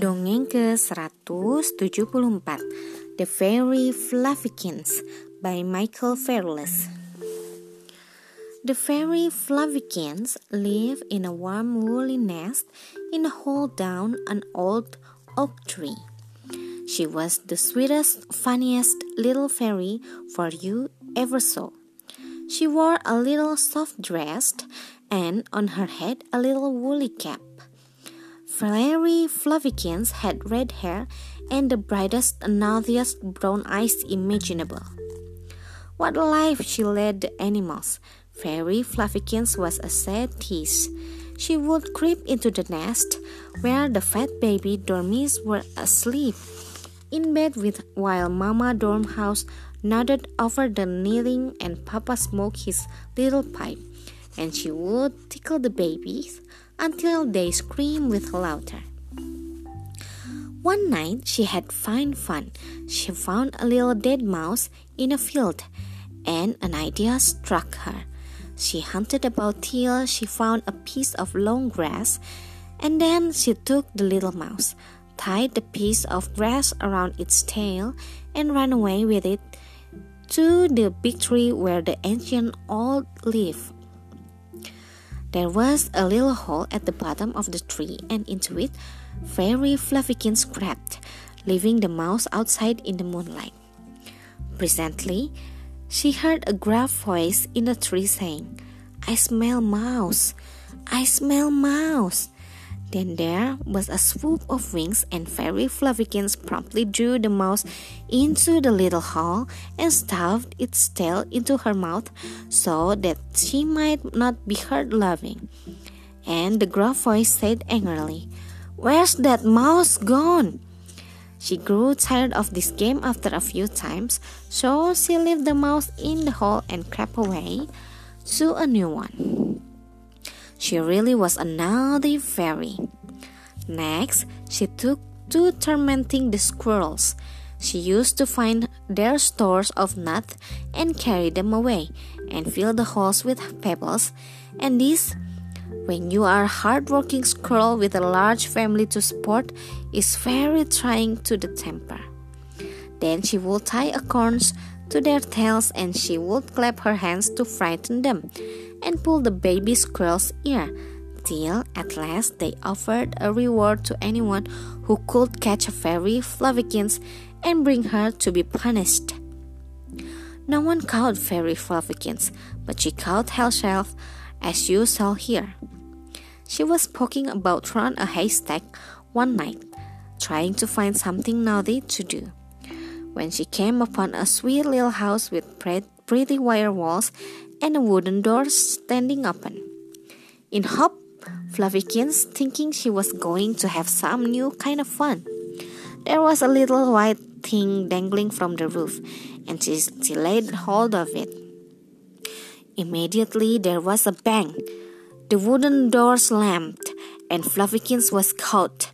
Dongeng ke-174 The Fairy Fluffykins by Michael Fairless The fairy Fluffykins live in a warm woolly nest in a hole down an old oak tree. She was the sweetest, funniest little fairy for you ever saw. She wore a little soft dress and on her head a little woolly cap. Fairy Fluffykins had red hair and the brightest and naughtiest brown eyes imaginable. What a life she led the animals! Fairy Fluffykins was a sad tease. She would creep into the nest where the fat baby dormies were asleep in bed with while Mama Dormouse nodded over the kneeling and Papa smoked his little pipe, and she would tickle the babies until they screamed with laughter. One night she had fine fun. She found a little dead mouse in a field, and an idea struck her. She hunted about till she found a piece of long grass, and then she took the little mouse, tied the piece of grass around its tail, and ran away with it to the big tree where the ancient old lived. There was a little hole at the bottom of the tree, and into it Fairy Fluffykins crept, leaving the mouse outside in the moonlight. Presently, she heard a gruff voice in the tree saying, I smell mouse, I smell mouse. Then there was a swoop of wings, and Fairy Fluffykins promptly drew the mouse into the little hole and stuffed its tail into her mouth so that she might not be heard laughing. And the gruff voice said angrily, Where's that mouse gone? She grew tired of this game after a few times, so she left the mouse in the hole and crept away to a new one. She really was a naughty fairy. Next, she took to tormenting the squirrels. She used to find their stores of nuts and carry them away, and fill the holes with pebbles. And this, when you are a hard-working squirrel with a large family to support, is very trying to the temper. Then she would tie acorns to their tails and she would clap her hands to frighten them and pull the baby squirrel's ear till at last they offered a reward to anyone who could catch a fairy Fluffykins and bring her to be punished. No one caught fairy Fluffykins, but she caught herself, as you saw here. She was poking about round a haystack one night, trying to find something naughty to do, when she came upon a sweet little house with pretty wire walls and a wooden door standing open. In hopped Fluffykins, thinking she was going to have some new kind of fun. There was a little white thing dangling from the roof, and she, she laid hold of it. Immediately there was a bang. The wooden door slammed, and Fluffykins was caught.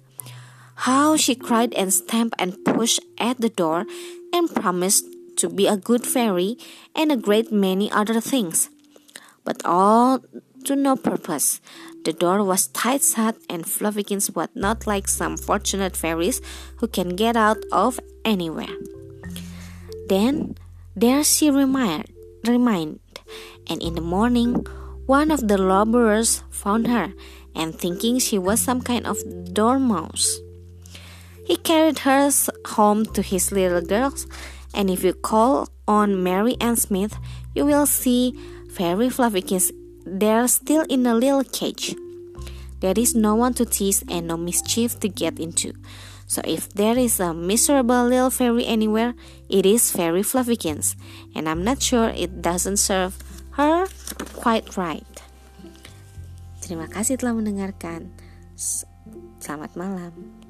How she cried and stamped and pushed at the door and promised to be a good fairy and a great many other things. But all to no purpose. The door was tight shut, and Fluffykins was not like some fortunate fairies who can get out of anywhere. Then there she remained, remained, and in the morning one of the laborers found her, and thinking she was some kind of dormouse, he carried her home to his little girls. And if you call on Mary Ann Smith, you will see Fairy Fluffykins they're still in a little cage. There is no one to tease and no mischief to get into. So if there is a miserable little fairy anywhere, it is Fairy Fluffykins, and I'm not sure it doesn't serve her quite right. Terima kasih telah mendengarkan. Selamat malam.